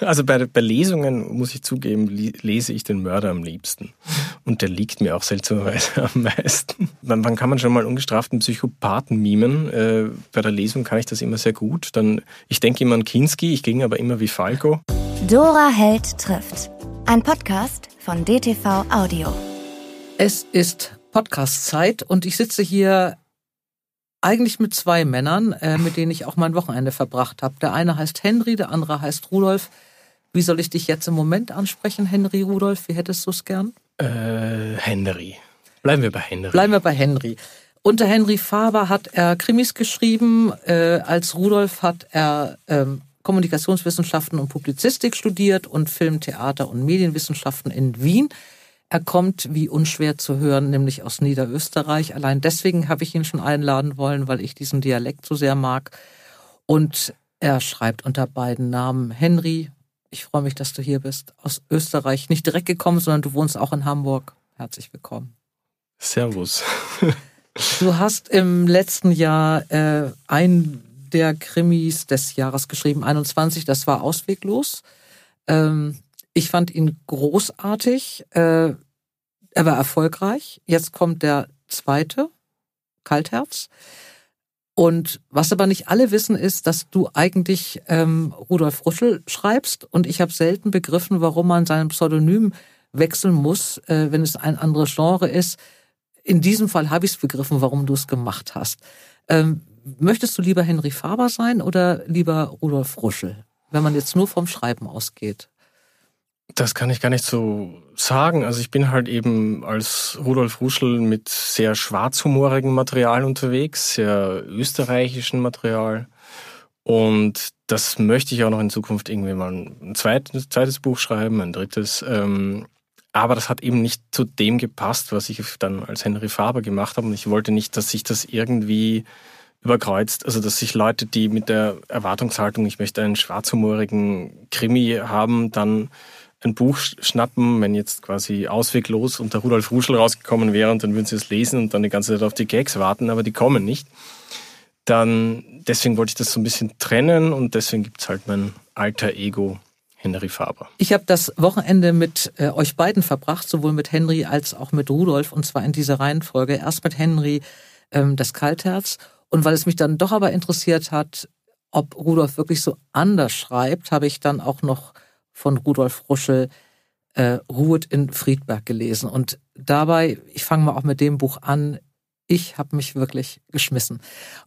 Also bei, bei Lesungen, muss ich zugeben, lese ich den Mörder am liebsten. Und der liegt mir auch seltsamerweise am meisten. Wann kann man schon mal ungestraften Psychopathen mimen? Äh, bei der Lesung kann ich das immer sehr gut. Dann, ich denke immer an Kinski, ich ging aber immer wie Falco. Dora Held trifft. Ein Podcast von DTV Audio. Es ist Podcast-Zeit und ich sitze hier eigentlich mit zwei Männern, äh, mit denen ich auch mein Wochenende verbracht habe. Der eine heißt Henry, der andere heißt Rudolf. Wie soll ich dich jetzt im Moment ansprechen, Henry Rudolf? Wie hättest du es gern? Äh, Henry. Bleiben wir bei Henry. Bleiben wir bei Henry. Unter Henry Faber hat er Krimis geschrieben. Äh, als Rudolf hat er ähm, Kommunikationswissenschaften und Publizistik studiert und Film, Theater und Medienwissenschaften in Wien. Er kommt, wie unschwer zu hören, nämlich aus Niederösterreich. Allein deswegen habe ich ihn schon einladen wollen, weil ich diesen Dialekt so sehr mag. Und er schreibt unter beiden Namen Henry. Ich freue mich, dass du hier bist. Aus Österreich. Nicht direkt gekommen, sondern du wohnst auch in Hamburg. Herzlich willkommen. Servus. du hast im letzten Jahr äh, ein der Krimis des Jahres geschrieben, 21. Das war ausweglos. Ähm, ich fand ihn großartig. Äh, er war erfolgreich. Jetzt kommt der zweite, Kaltherz. Und was aber nicht alle wissen, ist, dass du eigentlich ähm, Rudolf Ruschel schreibst. Und ich habe selten begriffen, warum man sein Pseudonym wechseln muss, äh, wenn es ein anderes Genre ist. In diesem Fall habe ich es begriffen, warum du es gemacht hast. Ähm, möchtest du lieber Henry Faber sein oder lieber Rudolf Ruschel, wenn man jetzt nur vom Schreiben ausgeht? Das kann ich gar nicht so sagen. Also ich bin halt eben als Rudolf Ruschel mit sehr schwarzhumorigem Material unterwegs, sehr österreichischen Material. Und das möchte ich auch noch in Zukunft irgendwie mal ein zweites, zweites Buch schreiben, ein drittes. Ähm, aber das hat eben nicht zu dem gepasst, was ich dann als Henry Faber gemacht habe. Und ich wollte nicht, dass sich das irgendwie überkreuzt. Also dass sich Leute, die mit der Erwartungshaltung, ich möchte einen schwarzhumorigen Krimi haben, dann ein Buch schnappen, wenn jetzt quasi ausweglos unter Rudolf Ruschel rausgekommen wäre und dann würden sie es lesen und dann die ganze Zeit auf die Gags warten, aber die kommen nicht. Dann, deswegen wollte ich das so ein bisschen trennen und deswegen gibt's halt mein alter Ego Henry Faber. Ich habe das Wochenende mit äh, euch beiden verbracht, sowohl mit Henry als auch mit Rudolf, und zwar in dieser Reihenfolge. Erst mit Henry ähm, das Kaltherz. Und weil es mich dann doch aber interessiert hat, ob Rudolf wirklich so anders schreibt, habe ich dann auch noch von Rudolf Ruschel äh, Ruhet in Friedberg gelesen. Und dabei, ich fange mal auch mit dem Buch an, ich habe mich wirklich geschmissen.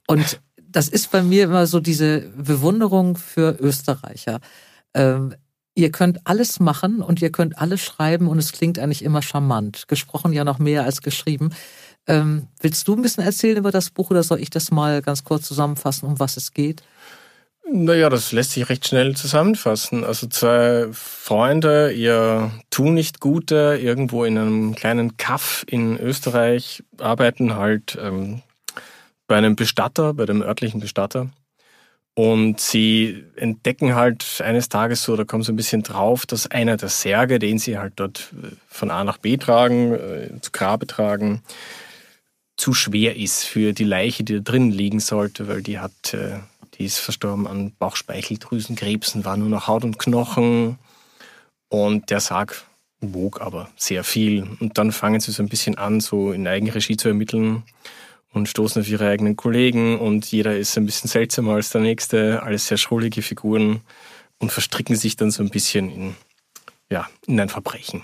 Und das ist bei mir immer so diese Bewunderung für Österreicher. Ähm, ihr könnt alles machen und ihr könnt alles schreiben und es klingt eigentlich immer charmant. Gesprochen ja noch mehr als geschrieben. Ähm, willst du ein bisschen erzählen über das Buch oder soll ich das mal ganz kurz zusammenfassen, um was es geht? Naja, das lässt sich recht schnell zusammenfassen. Also zwei Freunde, ihr tun nicht Gute, irgendwo in einem kleinen Kaff in Österreich, arbeiten halt ähm, bei einem Bestatter, bei dem örtlichen Bestatter. Und sie entdecken halt eines Tages so, da kommen sie ein bisschen drauf, dass einer der Särge, den sie halt dort äh, von A nach B tragen, äh, zu Grabe tragen, zu schwer ist für die Leiche, die da drin liegen sollte, weil die hat äh, die ist verstorben an Bauchspeicheldrüsenkrebsen, war nur noch Haut und Knochen. Und der Sarg wog aber sehr viel. Und dann fangen sie so ein bisschen an, so in Eigenregie zu ermitteln und stoßen auf ihre eigenen Kollegen. Und jeder ist ein bisschen seltsamer als der nächste, alles sehr schrullige Figuren und verstricken sich dann so ein bisschen in, ja, in ein Verbrechen.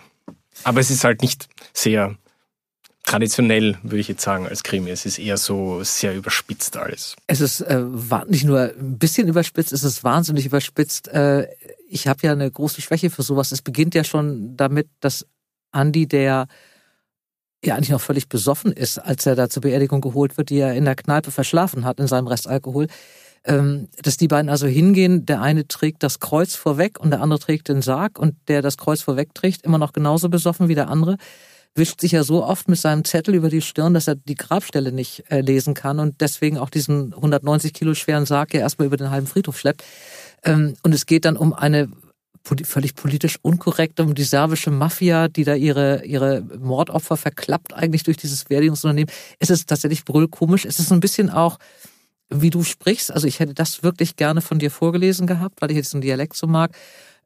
Aber es ist halt nicht sehr traditionell, würde ich jetzt sagen, als Krimi. Es ist eher so sehr überspitzt alles. Es ist äh, nicht nur ein bisschen überspitzt, es ist wahnsinnig überspitzt. Äh, ich habe ja eine große Schwäche für sowas. Es beginnt ja schon damit, dass Andy, der ja eigentlich noch völlig besoffen ist, als er da zur Beerdigung geholt wird, die er in der Kneipe verschlafen hat in seinem Restalkohol, ähm, dass die beiden also hingehen, der eine trägt das Kreuz vorweg und der andere trägt den Sarg und der das Kreuz vorweg trägt, immer noch genauso besoffen wie der andere wischt sich ja so oft mit seinem Zettel über die Stirn, dass er die Grabstelle nicht äh, lesen kann und deswegen auch diesen 190 Kilo schweren Sarg ja erstmal über den halben Friedhof schleppt. Ähm, und es geht dann um eine völlig politisch unkorrekt um die serbische Mafia, die da ihre, ihre Mordopfer verklappt eigentlich durch dieses Beerdigungsunternehmen. Es ist tatsächlich brüllkomisch. Es ist ein bisschen auch, wie du sprichst. Also ich hätte das wirklich gerne von dir vorgelesen gehabt, weil ich jetzt den Dialekt so mag.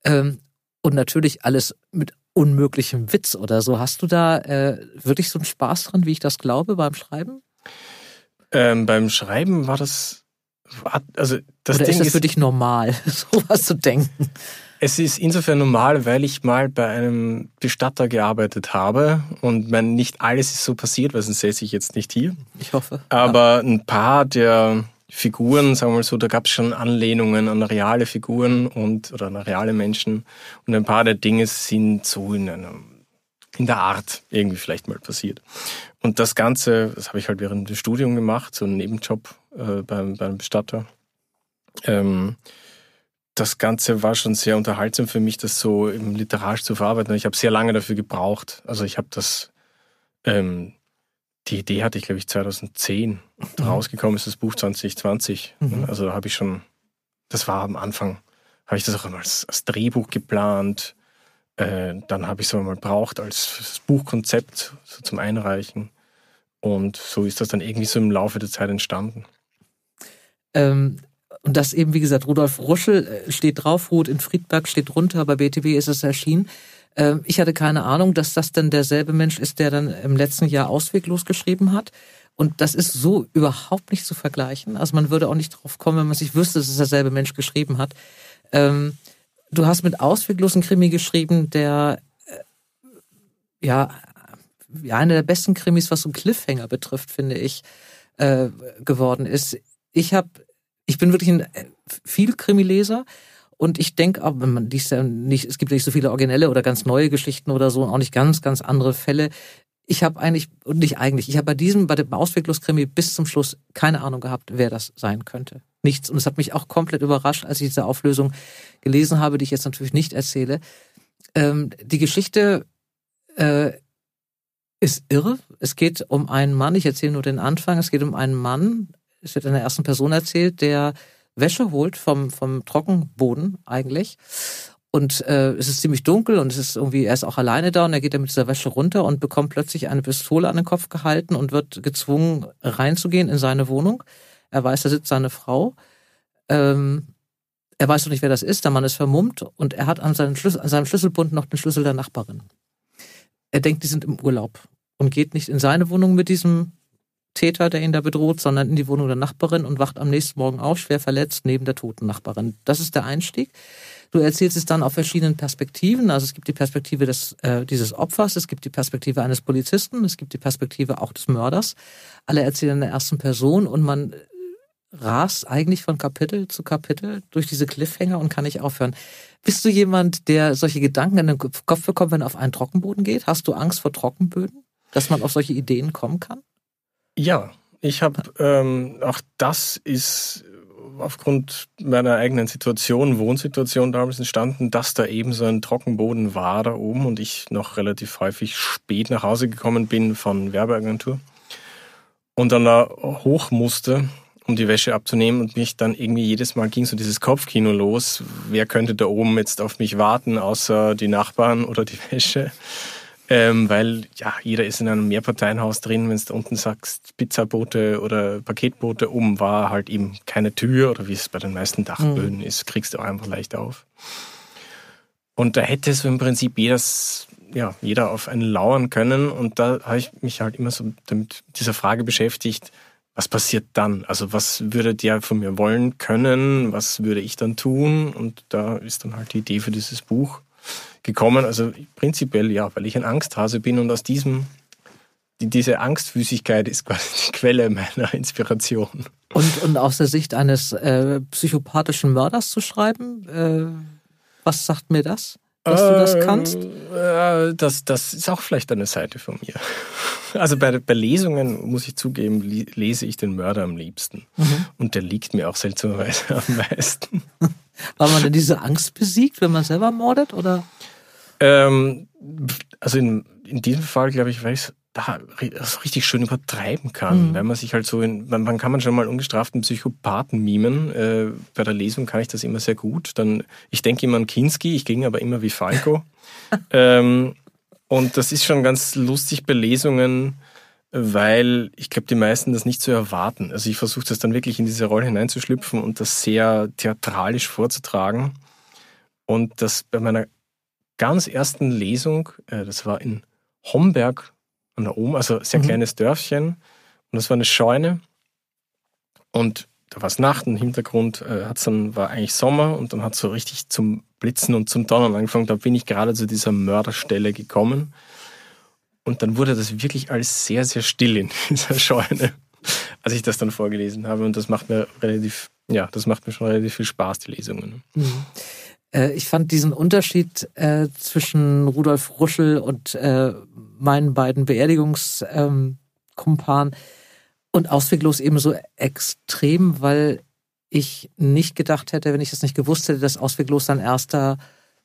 Ähm, und natürlich alles mit unmöglichem Witz oder so. Hast du da äh, wirklich so einen Spaß dran, wie ich das glaube, beim Schreiben? Ähm, beim Schreiben war das. Also das oder Ding ist das für dich normal, sowas zu denken? Es ist insofern normal, weil ich mal bei einem Bestatter gearbeitet habe und mein, nicht alles ist so passiert, weil sonst säße ich jetzt nicht hier. Ich hoffe. Aber ja. ein paar der Figuren, sagen wir mal so, da gab es schon Anlehnungen an reale Figuren und oder an reale Menschen und ein paar der Dinge sind so in einem in der Art irgendwie vielleicht mal passiert. Und das Ganze, das habe ich halt während des Studiums gemacht, so einen Nebenjob äh, beim, beim Bestatter. Ähm, das Ganze war schon sehr unterhaltsam für mich, das so im literarisch zu verarbeiten. Ich habe sehr lange dafür gebraucht. Also ich habe das, ähm, die Idee hatte ich, glaube ich, 2010. Mhm. Rausgekommen ist das Buch 2020. Mhm. Also da habe ich schon, das war am Anfang, habe ich das auch einmal als, als Drehbuch geplant. Äh, dann habe ich es einmal braucht als Buchkonzept so zum Einreichen. Und so ist das dann irgendwie so im Laufe der Zeit entstanden. Ähm, und das eben, wie gesagt, Rudolf Ruschel äh, steht drauf, Ruth in Friedberg steht drunter, bei BTW ist es erschienen. Ähm, ich hatte keine Ahnung, dass das dann derselbe Mensch ist, der dann im letzten Jahr ausweglos geschrieben hat. Und das ist so überhaupt nicht zu vergleichen. Also man würde auch nicht drauf kommen, wenn man sich wüsste, dass es derselbe Mensch geschrieben hat. Ähm, du hast mit ausweglosen Krimi geschrieben, der äh, ja, einer der besten Krimis, was so Cliffhanger betrifft, finde ich, äh, geworden ist. Ich habe ich bin wirklich ein äh, viel Krimileser und ich denke auch, wenn man liest ja nicht, es gibt ja nicht so viele originelle oder ganz neue Geschichten oder so, auch nicht ganz, ganz andere Fälle. Ich habe eigentlich, und nicht eigentlich, ich habe bei diesem, bei dem Ausweglos-Krimi bis zum Schluss keine Ahnung gehabt, wer das sein könnte. Nichts. Und es hat mich auch komplett überrascht, als ich diese Auflösung gelesen habe, die ich jetzt natürlich nicht erzähle. Ähm, die Geschichte äh, ist irre. Es geht um einen Mann, ich erzähle nur den Anfang, es geht um einen Mann, es wird in der ersten Person erzählt, der Wäsche holt vom, vom Trockenboden eigentlich. Und äh, es ist ziemlich dunkel und es ist irgendwie, er ist auch alleine da und er geht dann mit dieser Wäsche runter und bekommt plötzlich eine Pistole an den Kopf gehalten und wird gezwungen, reinzugehen in seine Wohnung. Er weiß, da sitzt seine Frau. Ähm, er weiß noch nicht, wer das ist. Der Mann ist vermummt und er hat an, Schlüssel, an seinem Schlüsselbund noch den Schlüssel der Nachbarin. Er denkt, die sind im Urlaub und geht nicht in seine Wohnung mit diesem Täter, der ihn da bedroht, sondern in die Wohnung der Nachbarin und wacht am nächsten Morgen auf, schwer verletzt, neben der toten Nachbarin. Das ist der Einstieg. Du erzählst es dann auf verschiedenen Perspektiven. Also es gibt die Perspektive des, äh, dieses Opfers, es gibt die Perspektive eines Polizisten, es gibt die Perspektive auch des Mörders. Alle erzählen in der ersten Person und man äh, rast eigentlich von Kapitel zu Kapitel durch diese Cliffhanger und kann nicht aufhören. Bist du jemand, der solche Gedanken in den Kopf bekommt, wenn er auf einen Trockenboden geht? Hast du Angst vor Trockenböden? Dass man auf solche Ideen kommen kann? Ja, ich habe ähm, auch das ist aufgrund meiner eigenen Situation, Wohnsituation damals entstanden, dass da eben so ein Trockenboden war da oben und ich noch relativ häufig spät nach Hause gekommen bin von Werbeagentur und dann da hoch musste, um die Wäsche abzunehmen und mich dann irgendwie jedes Mal ging so dieses Kopfkino los. Wer könnte da oben jetzt auf mich warten, außer die Nachbarn oder die Wäsche? Ähm, weil ja, jeder ist in einem Mehrparteienhaus drin, wenn du unten sagst, Pizzaboote oder Paketboote um, war halt eben keine Tür oder wie es bei den meisten Dachböden mhm. ist, kriegst du auch einfach leicht auf. Und da hätte so im Prinzip jedes, ja, jeder auf einen lauern können. Und da habe ich mich halt immer so mit dieser Frage beschäftigt, was passiert dann? Also was würde der von mir wollen können? Was würde ich dann tun? Und da ist dann halt die Idee für dieses Buch gekommen. Also prinzipiell ja, weil ich ein Angsthase bin und aus diesem, die, diese Angstfüßigkeit ist quasi die Quelle meiner Inspiration. Und, und aus der Sicht eines äh, psychopathischen Mörders zu schreiben, äh, was sagt mir das? Dass du das kannst? Äh, das, das ist auch vielleicht eine Seite von mir. Also bei, bei Lesungen, muss ich zugeben, lese ich den Mörder am liebsten. Mhm. Und der liegt mir auch seltsamerweise am meisten. War man denn diese Angst besiegt, wenn man selber mordet? Oder? Ähm, also in, in diesem Fall, glaube ich, es da so richtig schön übertreiben kann, mhm. weil man sich halt so in, man, man kann man schon mal ungestraften Psychopathen mimen. Äh, bei der Lesung kann ich das immer sehr gut. Dann, ich denke immer an Kinski, ich ging aber immer wie Falco. ähm, und das ist schon ganz lustig bei Lesungen, weil ich glaube, die meisten das nicht so erwarten. Also ich versuche das dann wirklich in diese Rolle hineinzuschlüpfen und das sehr theatralisch vorzutragen. Und das bei meiner ganz ersten Lesung, äh, das war in Homberg an der Ohm, also sehr mhm. kleines Dörfchen. Und das war eine Scheune. Und da war es Nacht, im Hintergrund äh, hat's dann, war eigentlich Sommer und dann hat es so richtig zum Blitzen und zum Donnern angefangen. Da bin ich gerade zu dieser Mörderstelle gekommen. Und dann wurde das wirklich alles sehr, sehr still in dieser Scheune, als ich das dann vorgelesen habe. Und das macht mir relativ, ja, das macht mir schon relativ viel Spaß, die Lesungen. Mhm. Äh, ich fand diesen Unterschied äh, zwischen Rudolf Ruschel und äh, meinen beiden Beerdigungskumpanen ähm, und ausweglos eben so extrem, weil ich nicht gedacht hätte, wenn ich das nicht gewusst hätte, dass ausweglos sein erster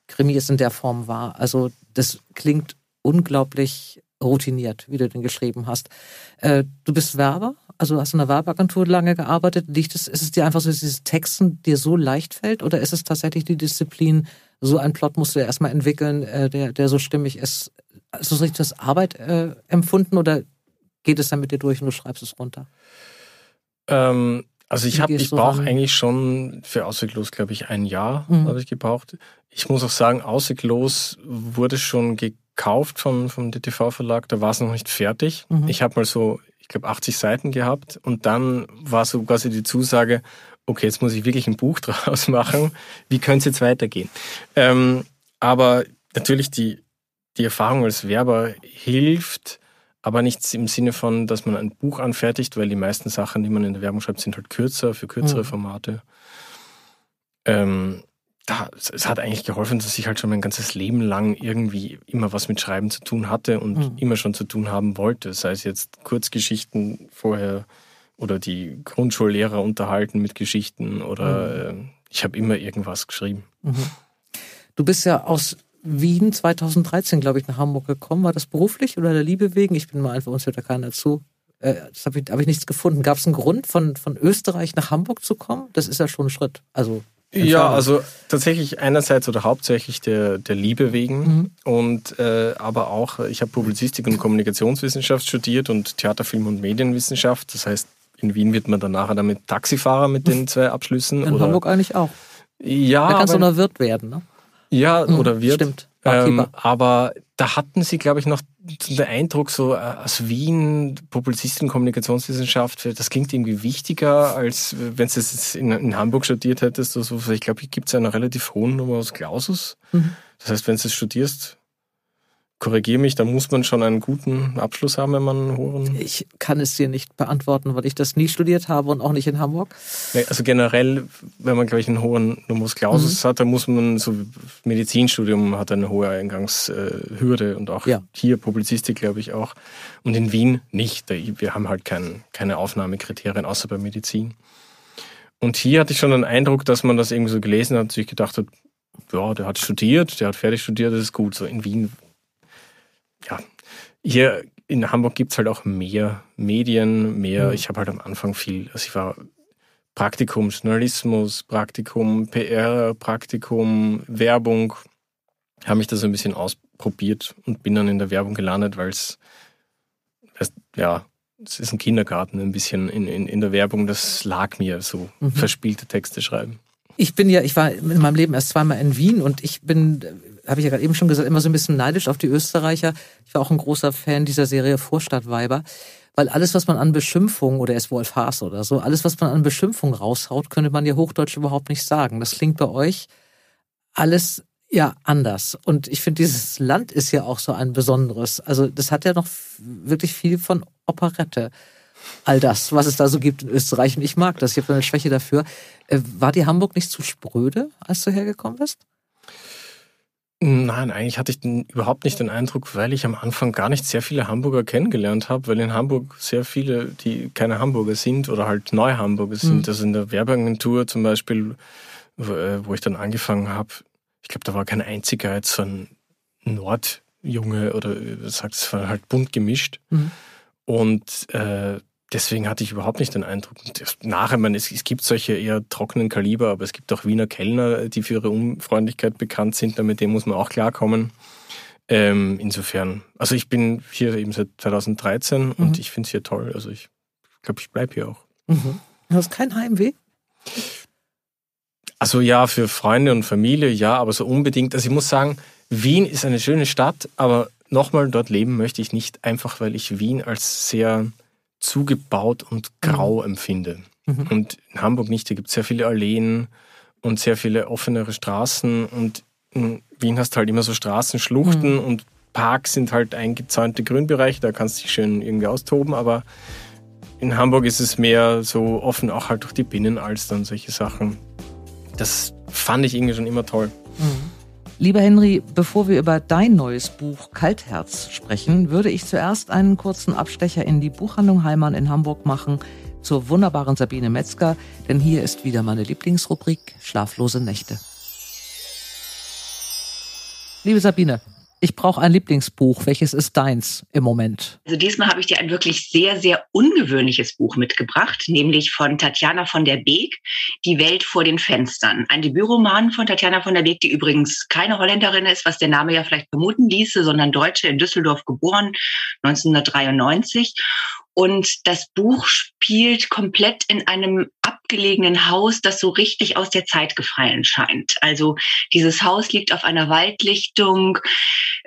Krimi jetzt in der Form war. Also das klingt unglaublich routiniert, wie du den geschrieben hast. Äh, du bist Werber, also hast du in einer Werbeagentur lange gearbeitet. Liegt es, ist es dir einfach so, dass dieses Texten dir so leicht fällt oder ist es tatsächlich die Disziplin, so ein Plot musst du ja erstmal entwickeln, äh, der, der so stimmig ist? Hast du es richtig als Arbeit äh, empfunden oder geht es dann mit dir durch und du schreibst es runter? Ähm, also ich habe, ich brauche eigentlich schon für Ausweglos, glaube ich, ein Jahr mhm. habe ich gebraucht. Ich muss auch sagen, Ausweglos wurde schon gekauft vom, vom DTV-Verlag, da war es noch nicht fertig. Mhm. Ich habe mal so, ich glaube, 80 Seiten gehabt und dann war so quasi die Zusage, okay, jetzt muss ich wirklich ein Buch draus machen. Wie könnte es jetzt weitergehen? Ähm, aber natürlich die, die Erfahrung als Werber hilft, aber nichts im Sinne von, dass man ein Buch anfertigt, weil die meisten Sachen, die man in der Werbung schreibt, sind halt kürzer, für kürzere mhm. Formate. Ähm, da, es hat eigentlich geholfen, dass ich halt schon mein ganzes Leben lang irgendwie immer was mit Schreiben zu tun hatte und mhm. immer schon zu tun haben wollte. Sei es jetzt Kurzgeschichten vorher oder die Grundschullehrer unterhalten mit Geschichten oder mhm. äh, ich habe immer irgendwas geschrieben. Mhm. Du bist ja aus Wien 2013, glaube ich, nach Hamburg gekommen. War das beruflich oder der Liebe wegen? Ich bin mal einfach, uns hört da keiner zu. Äh, das habe ich, hab ich nichts gefunden. Gab es einen Grund, von, von Österreich nach Hamburg zu kommen? Das ist ja schon ein Schritt. Also ja, also tatsächlich einerseits oder hauptsächlich der, der Liebe wegen mhm. und äh, aber auch, ich habe Publizistik und Kommunikationswissenschaft studiert und Theater, Film und Medienwissenschaft. Das heißt, in Wien wird man dann nachher damit Taxifahrer mit den zwei Abschlüssen. In oder, Hamburg eigentlich auch. Ja. Da kannst du noch Wirt werden, ne? Ja, mhm, oder wird. Stimmt. Ähm, aber da hatten sie, glaube ich, noch den Eindruck, so äh, aus Wien, Publizistin, Kommunikationswissenschaft, das klingt irgendwie wichtiger, als wenn du es in, in, Hamburg studiert hättest. Also ich glaube, hier gibt es eine relativ hohe Nummer aus Klausus. Mhm. Das heißt, wenn du es studierst, korrigiere mich, da muss man schon einen guten Abschluss haben, wenn man einen hohen. Ich kann es dir nicht beantworten, weil ich das nie studiert habe und auch nicht in Hamburg. Also generell, wenn man, glaube ich, einen hohen Numerus Clausus mhm. hat, dann muss man so Medizinstudium hat eine hohe Eingangshürde und auch ja. hier Publizistik, glaube ich, auch. Und in Wien nicht. Wir haben halt kein, keine Aufnahmekriterien, außer bei Medizin. Und hier hatte ich schon den Eindruck, dass man das irgendwie so gelesen hat und sich gedacht hat, ja, der hat studiert, der hat fertig studiert, das ist gut. So in Wien ja, hier in Hamburg gibt es halt auch mehr Medien, mehr. Mhm. Ich habe halt am Anfang viel, also ich war Praktikum Journalismus, Praktikum PR, Praktikum Werbung, habe mich da so ein bisschen ausprobiert und bin dann in der Werbung gelandet, weil es, ja, es ist ein Kindergarten ein bisschen in, in, in der Werbung, das lag mir so, mhm. verspielte Texte schreiben. Ich bin ja, ich war in meinem Leben erst zweimal in Wien und ich bin habe ich ja gerade eben schon gesagt, immer so ein bisschen neidisch auf die Österreicher. Ich war auch ein großer Fan dieser Serie Vorstadtweiber. Weil alles, was man an Beschimpfung, oder es Wolf Haas oder so, alles, was man an Beschimpfung raushaut, könnte man ja Hochdeutsch überhaupt nicht sagen. Das klingt bei euch alles ja anders. Und ich finde, dieses Land ist ja auch so ein besonderes. Also das hat ja noch wirklich viel von Operette. All das, was es da so gibt in Österreich. Und ich mag das. Ich habe eine Schwäche dafür. Äh, war dir Hamburg nicht zu spröde, als du hergekommen bist? Nein, eigentlich hatte ich den, überhaupt nicht den Eindruck, weil ich am Anfang gar nicht sehr viele Hamburger kennengelernt habe, weil in Hamburg sehr viele, die keine Hamburger sind oder halt Neu-Hamburger sind. Mhm. Also in der Werbeagentur zum Beispiel, wo, äh, ich dann angefangen habe, ich glaube, da war kein einziger jetzt so ein Nordjunge oder sagt es war halt bunt gemischt. Mhm. Und äh, deswegen hatte ich überhaupt nicht den Eindruck. nachher, man, es, es, gibt solche eher trockenen Kaliber, aber es gibt auch Wiener Kellner, die für ihre Unfreundlichkeit bekannt sind. Mit denen muss man auch klarkommen. Ähm, insofern, also ich bin hier eben seit 2013 mhm. und ich finde es hier toll. Also ich glaube, ich bleibe hier auch. Mhm. Du hast kein Heimweh? Also ja, für Freunde und Familie, ja, aber so unbedingt. Also ich muss sagen, Wien ist eine schöne Stadt, aber nochmal dort leben möchte ich nicht, einfach weil ich Wien als sehr zugebaut und grau mhm. empfinde. Mhm. Und in Hamburg nicht, da gibt es sehr viele Alleen und sehr viele offenere Straßen und in Wien hast du halt immer so Straßenschluchten mhm. und Parks sind halt eingezäunte Grünbereiche, da kannst du dich schön irgendwie austoben, aber in Hamburg ist es mehr so offen, auch halt durch die Binnenalster und solche Sachen. Das fand ich irgendwie schon immer toll. Mhm. Lieber Henry, bevor wir über dein neues Buch Kaltherz sprechen, würde ich zuerst einen kurzen Abstecher in die Buchhandlung Heimann in Hamburg machen zur wunderbaren Sabine Metzger, denn hier ist wieder meine Lieblingsrubrik Schlaflose Nächte. Liebe Sabine, ich brauche ein Lieblingsbuch. Welches ist deins im Moment? Also diesmal habe ich dir ein wirklich sehr, sehr ungewöhnliches Buch mitgebracht, nämlich von Tatjana von der Beek, Die Welt vor den Fenstern. Ein Debütroman von Tatjana von der Beek, die übrigens keine Holländerin ist, was der Name ja vielleicht vermuten ließe, sondern Deutsche in Düsseldorf geboren, 1993. Und das Buch spielt komplett in einem abgelegenen Haus, das so richtig aus der Zeit gefallen scheint. Also dieses Haus liegt auf einer Waldlichtung.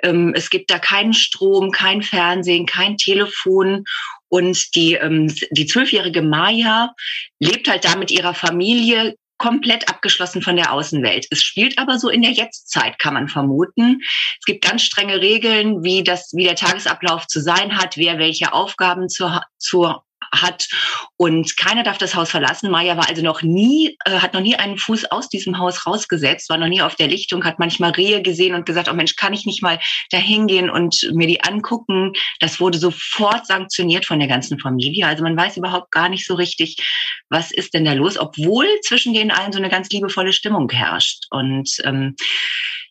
Ähm, es gibt da keinen Strom, kein Fernsehen, kein Telefon. Und die, ähm, die zwölfjährige Maya lebt halt da mit ihrer Familie komplett abgeschlossen von der Außenwelt. Es spielt aber so in der Jetztzeit, kann man vermuten. Es gibt ganz strenge Regeln, wie das, wie der Tagesablauf zu sein hat, wer welche Aufgaben zur, zur hat und keiner darf das Haus verlassen. Maya war also noch nie, äh, hat noch nie einen Fuß aus diesem Haus rausgesetzt, war noch nie auf der Lichtung, hat manchmal Rehe gesehen und gesagt, oh Mensch, kann ich nicht mal da hingehen und mir die angucken? Das wurde sofort sanktioniert von der ganzen Familie. Also man weiß überhaupt gar nicht so richtig, was ist denn da los, obwohl zwischen den allen so eine ganz liebevolle Stimmung herrscht. Und ähm,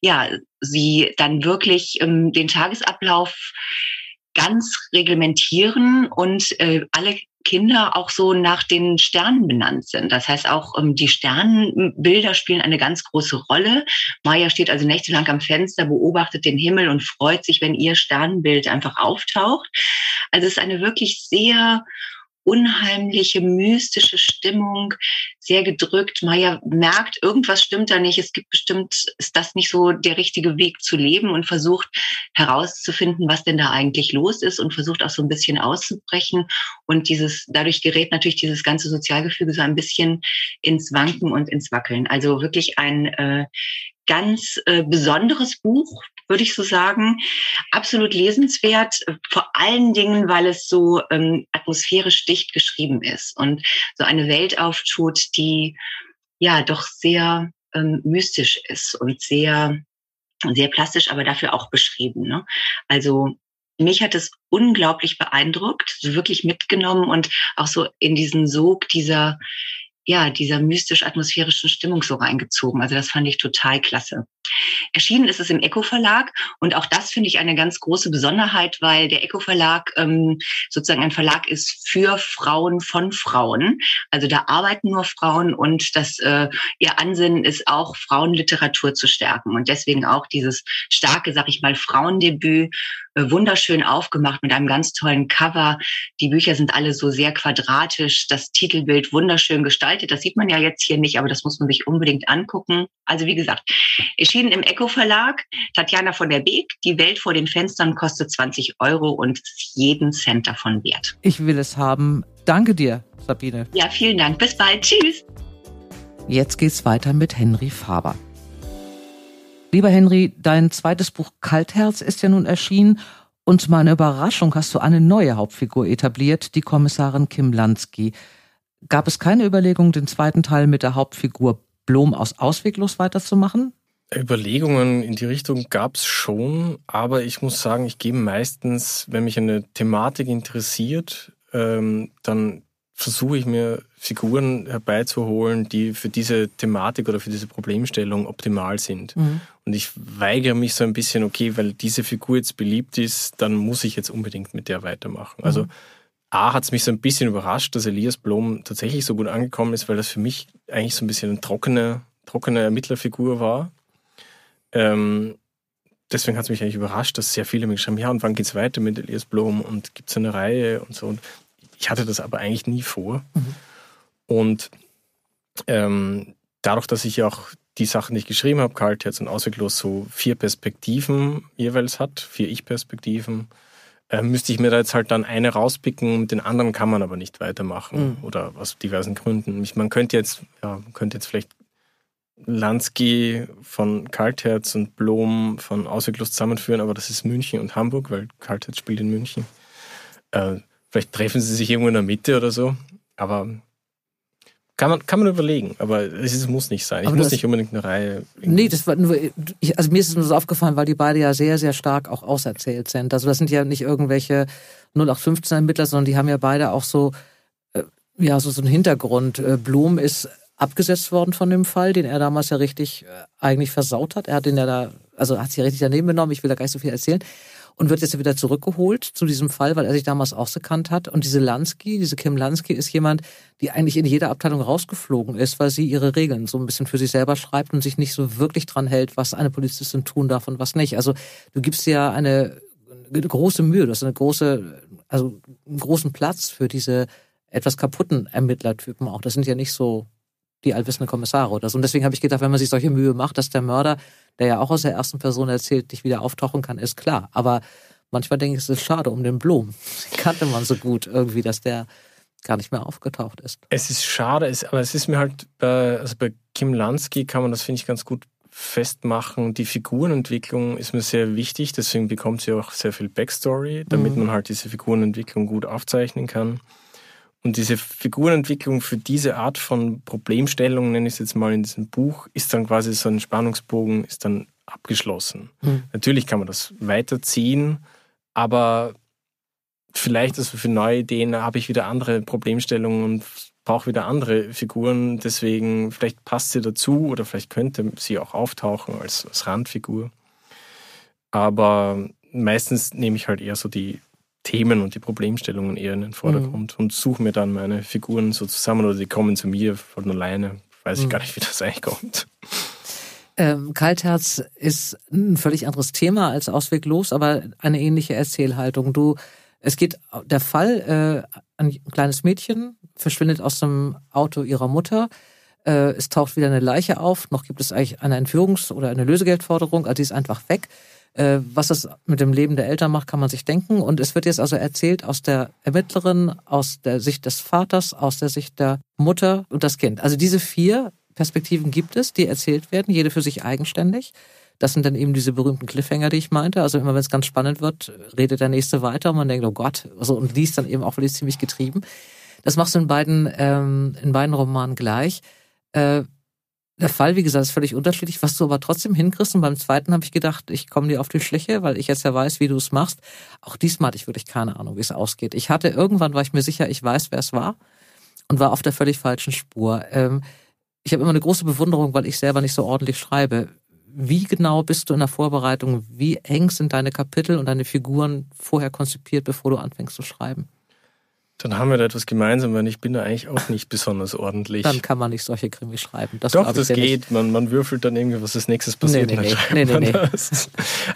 ja, sie dann wirklich ähm, den Tagesablauf ganz reglementieren und äh, alle Kinder auch so nach den Sternen benannt sind. Das heißt auch ähm, die Sternenbilder spielen eine ganz große Rolle. Maya steht also nächtelang am Fenster, beobachtet den Himmel und freut sich, wenn ihr Sternenbild einfach auftaucht. Also es ist eine wirklich sehr unheimliche, mystische Stimmung, sehr gedrückt. Maya merkt, irgendwas stimmt da nicht. Es gibt bestimmt, ist das nicht so der richtige Weg zu leben und versucht herauszufinden, was denn da eigentlich los ist und versucht auch so ein bisschen auszubrechen. Und dieses, dadurch gerät natürlich dieses ganze Sozialgefüge so ein bisschen ins Wanken und ins Wackeln. Also wirklich ein äh, ganz äh, besonderes Buch, würde ich so sagen. Absolut lesenswert, vor allen Dingen, weil es so ähm, atmosphärisch dicht geschrieben ist und so eine Welt auftut, die ja doch sehr ähm, mystisch ist und sehr sehr plastisch, aber dafür auch beschrieben. Ne? Also mich hat es unglaublich beeindruckt, wirklich mitgenommen und auch so in diesen Sog dieser ja, dieser mystisch-atmosphärischen Stimmung so reingezogen. Also das fand ich total klasse. Erschienen ist es im Eco Verlag und auch das finde ich eine ganz große Besonderheit, weil der Eco Verlag ähm, sozusagen ein Verlag ist für Frauen von Frauen. Also da arbeiten nur Frauen und das äh, ihr Ansinnen ist auch Frauenliteratur zu stärken und deswegen auch dieses starke, sag ich mal, Frauendebüt äh, wunderschön aufgemacht mit einem ganz tollen Cover. Die Bücher sind alle so sehr quadratisch, das Titelbild wunderschön gestaltet. Das sieht man ja jetzt hier nicht, aber das muss man sich unbedingt angucken. Also wie gesagt, erschienen im Eco Verlag, Tatjana von der Beek. Die Welt vor den Fenstern kostet 20 Euro und jeden Cent davon wert. Ich will es haben. Danke dir, Sabine. Ja, vielen Dank. Bis bald. Tschüss. Jetzt geht's weiter mit Henry Faber. Lieber Henry, dein zweites Buch Kaltherz ist ja nun erschienen und zu meiner Überraschung hast du eine neue Hauptfigur etabliert, die Kommissarin Kim Lansky. Gab es keine Überlegung, den zweiten Teil mit der Hauptfigur Blom aus Ausweglos weiterzumachen? Überlegungen in die Richtung gab es schon, aber ich muss sagen, ich gebe meistens, wenn mich eine Thematik interessiert, ähm, dann versuche ich mir Figuren herbeizuholen, die für diese Thematik oder für diese Problemstellung optimal sind. Mhm. Und ich weigere mich so ein bisschen, okay, weil diese Figur jetzt beliebt ist, dann muss ich jetzt unbedingt mit der weitermachen. Also mhm. A hat es mich so ein bisschen überrascht, dass Elias Blom tatsächlich so gut angekommen ist, weil das für mich eigentlich so ein bisschen eine trockene, trockene Ermittlerfigur war. Ähm, deswegen hat es mich eigentlich überrascht, dass sehr viele mir geschrieben ja, und wann geht's weiter mit Elias Blom und gibt es eine Reihe und so. Und ich hatte das aber eigentlich nie vor. Mhm. Und ähm, dadurch, dass ich auch die Sachen, die ich geschrieben habe, Kaltherz und Ausweglos, so vier Perspektiven jeweils hat, vier Ich-Perspektiven, äh, müsste ich mir da jetzt halt dann eine rauspicken, mit den anderen kann man aber nicht weitermachen mhm. oder aus diversen Gründen. Ich, man könnte jetzt, ja, könnte jetzt vielleicht Lansky von Kaltherz und Blom von Ausweglos zusammenführen, aber das ist München und Hamburg, weil Kaltherz spielt in München. Äh, vielleicht treffen sie sich irgendwo in der Mitte oder so, aber kann man, kann man überlegen, aber es muss nicht sein. Ich aber muss nicht unbedingt eine Reihe. Nee, das war nur, ich, also mir ist es nur so aufgefallen, weil die beide ja sehr, sehr stark auch auserzählt sind. Also das sind ja nicht irgendwelche 0815-Ermittler, sondern die haben ja beide auch so, äh, ja, so, so einen Hintergrund. Äh, Blum ist abgesetzt worden von dem Fall, den er damals ja richtig äh, eigentlich versaut hat. Er hat den ja da, also hat sich ja richtig daneben genommen, ich will da gar nicht so viel erzählen und wird jetzt wieder zurückgeholt zu diesem Fall, weil er sich damals ausgekannt hat. Und diese Lansky, diese Kim Lansky ist jemand, die eigentlich in jeder Abteilung rausgeflogen ist, weil sie ihre Regeln so ein bisschen für sich selber schreibt und sich nicht so wirklich dran hält, was eine Polizistin tun darf und was nicht. Also du gibst ja eine, eine große Mühe, du hast eine große, also einen großen Platz für diese etwas kaputten Ermittlertypen auch. Das sind ja nicht so die allwissende Kommissare oder so. Und deswegen habe ich gedacht, wenn man sich solche Mühe macht, dass der Mörder, der ja auch aus der ersten Person erzählt, nicht wieder auftauchen kann, ist klar. Aber manchmal denke ich, es ist schade um den Blum. Den kannte man so gut irgendwie, dass der gar nicht mehr aufgetaucht ist. Es ist schade, aber es ist mir halt bei, also bei Kim Lansky kann man das, finde ich, ganz gut festmachen. Die Figurenentwicklung ist mir sehr wichtig, deswegen bekommt sie auch sehr viel Backstory, damit mhm. man halt diese Figurenentwicklung gut aufzeichnen kann. Und diese Figurenentwicklung für diese Art von Problemstellung, nenne ich es jetzt mal in diesem Buch, ist dann quasi so ein Spannungsbogen, ist dann abgeschlossen. Mhm. Natürlich kann man das weiterziehen, aber vielleicht also für neue Ideen habe ich wieder andere Problemstellungen und brauche wieder andere Figuren. Deswegen, vielleicht passt sie dazu oder vielleicht könnte sie auch auftauchen als, als Randfigur. Aber meistens nehme ich halt eher so die Themen und die Problemstellungen eher in den Vordergrund mhm. und suche mir dann meine Figuren so zusammen oder die kommen zu mir von alleine. Weiß ich mhm. gar nicht, wie das eigentlich kommt. Ähm, Kaltherz ist ein völlig anderes Thema als ausweglos, aber eine ähnliche Erzählhaltung. Du, es geht der Fall, äh, ein kleines Mädchen verschwindet aus dem Auto ihrer Mutter. Äh, es taucht wieder eine Leiche auf. Noch gibt es eigentlich eine Entführungs- oder eine Lösegeldforderung. Also die ist einfach weg. Äh, was es mit dem Leben der Eltern macht, kann man sich denken. Und es wird jetzt also erzählt aus der Ermittlerin, aus der Sicht des Vaters, aus der Sicht der Mutter und das Kind. Also diese vier Perspektiven gibt es, die erzählt werden, jede für sich eigenständig. Das sind dann eben diese berühmten Cliffhanger, die ich meinte. Also immer wenn es ganz spannend wird, redet der Nächste weiter und man denkt, oh Gott, also, und liest dann eben auch wirklich ziemlich getrieben. Das machst du in beiden, ähm, in beiden Romanen gleich. Äh, der Fall, wie gesagt, ist völlig unterschiedlich, was du aber trotzdem hinkriegst. Und beim zweiten habe ich gedacht, ich komme dir auf die Schliche, weil ich jetzt ja weiß, wie du es machst. Auch diesmal hatte ich wirklich keine Ahnung, wie es ausgeht. Ich hatte irgendwann, war ich mir sicher, ich weiß, wer es war und war auf der völlig falschen Spur. Ähm, ich habe immer eine große Bewunderung, weil ich selber nicht so ordentlich schreibe. Wie genau bist du in der Vorbereitung? Wie eng sind deine Kapitel und deine Figuren vorher konzipiert, bevor du anfängst zu schreiben? Dann haben wir da etwas gemeinsam, weil ich bin da eigentlich auch nicht besonders ordentlich. Dann kann man nicht solche Krimis schreiben. Das Doch, das geht. Man, man würfelt dann irgendwie, was als nächstes passiert. Nee, nee, nee. nee, nee, nee.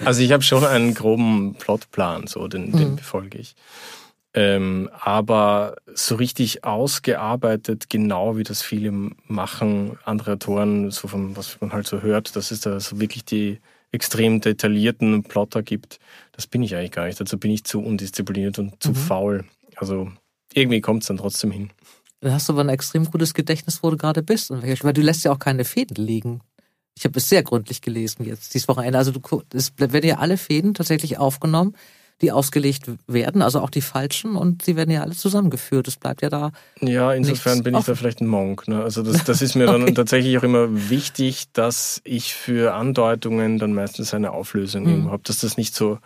Also ich habe schon einen groben Plotplan, so den, den mhm. befolge ich. Ähm, aber so richtig ausgearbeitet, genau wie das viele machen, andere Autoren, so von was man halt so hört, dass es da so wirklich die extrem detaillierten Plotter gibt, das bin ich eigentlich gar nicht. Dazu bin ich zu undiszipliniert und zu mhm. faul. Also irgendwie kommt es dann trotzdem hin. Dann hast du aber ein extrem gutes Gedächtnis, wo du gerade bist. Weil du lässt ja auch keine Fäden liegen. Ich habe es sehr gründlich gelesen jetzt, dieses Wochenende. Also du, es werden ja alle Fäden tatsächlich aufgenommen, die ausgelegt werden, also auch die falschen, und sie werden ja alle zusammengeführt. Es bleibt ja da. Ja, insofern bin ich da vielleicht ein Monk. Ne? Also das, das ist mir okay. dann tatsächlich auch immer wichtig, dass ich für Andeutungen dann meistens eine Auflösung mhm. habe, dass das nicht so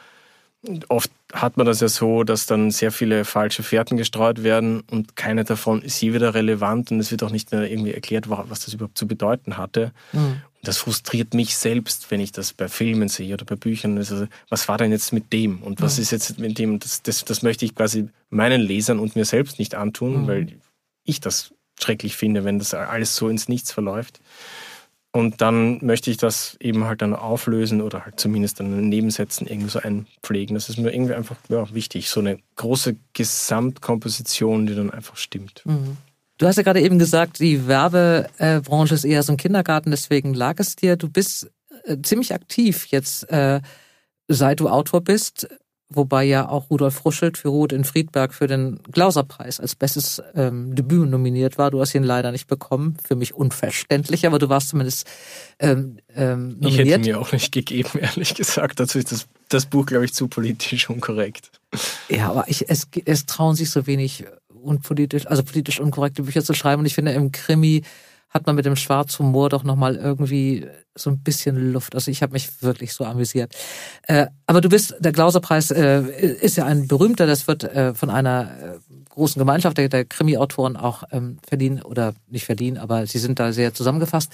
Oft hat man das ja so, dass dann sehr viele falsche Fährten gestreut werden und keine davon ist je wieder relevant und es wird auch nicht mehr irgendwie erklärt, was das überhaupt zu bedeuten hatte. Mhm. Das frustriert mich selbst, wenn ich das bei Filmen sehe oder bei Büchern. Also, was war denn jetzt mit dem und was mhm. ist jetzt mit dem? Das, das, das möchte ich quasi meinen Lesern und mir selbst nicht antun, mhm. weil ich das schrecklich finde, wenn das alles so ins Nichts verläuft. Und dann möchte ich das eben halt dann auflösen oder halt zumindest dann in Nebensätzen irgendwie so einpflegen. Das ist mir irgendwie einfach ja, wichtig. So eine große Gesamtkomposition, die dann einfach stimmt. Mhm. Du hast ja gerade eben gesagt, die Werbebranche ist eher so ein Kindergarten, deswegen lag es dir. Du bist äh, ziemlich aktiv jetzt, äh, seit du Autor bist, wobei ja auch Rudolf Fruschelt für Ruth in Friedberg für den Glauserpreis als bestes ähm, Debüt nominiert war. Du hast ihn leider nicht bekommen. Für mich unverständlich, aber du warst zumindest ähm, ähm, nominiert. Ich hätte mir auch nicht gegeben, ehrlich gesagt. Dazu ist das, das Buch, glaube ich, zu politisch unkorrekt. Ja, aber ich, es, es trauen sich so wenig unpolitisch, also politisch unkorrekte Bücher zu schreiben. Und ich finde, im Krimi hat man mit dem Schwarzhumor doch nochmal irgendwie so ein bisschen Luft. Also ich habe mich wirklich so amüsiert. Äh, aber du bist, der Glauserpreis äh, ist ja ein berühmter, das wird äh, von einer äh, großen Gemeinschaft der, der Krimi-Autoren auch ähm, verdienen oder nicht verdienen, aber sie sind da sehr zusammengefasst.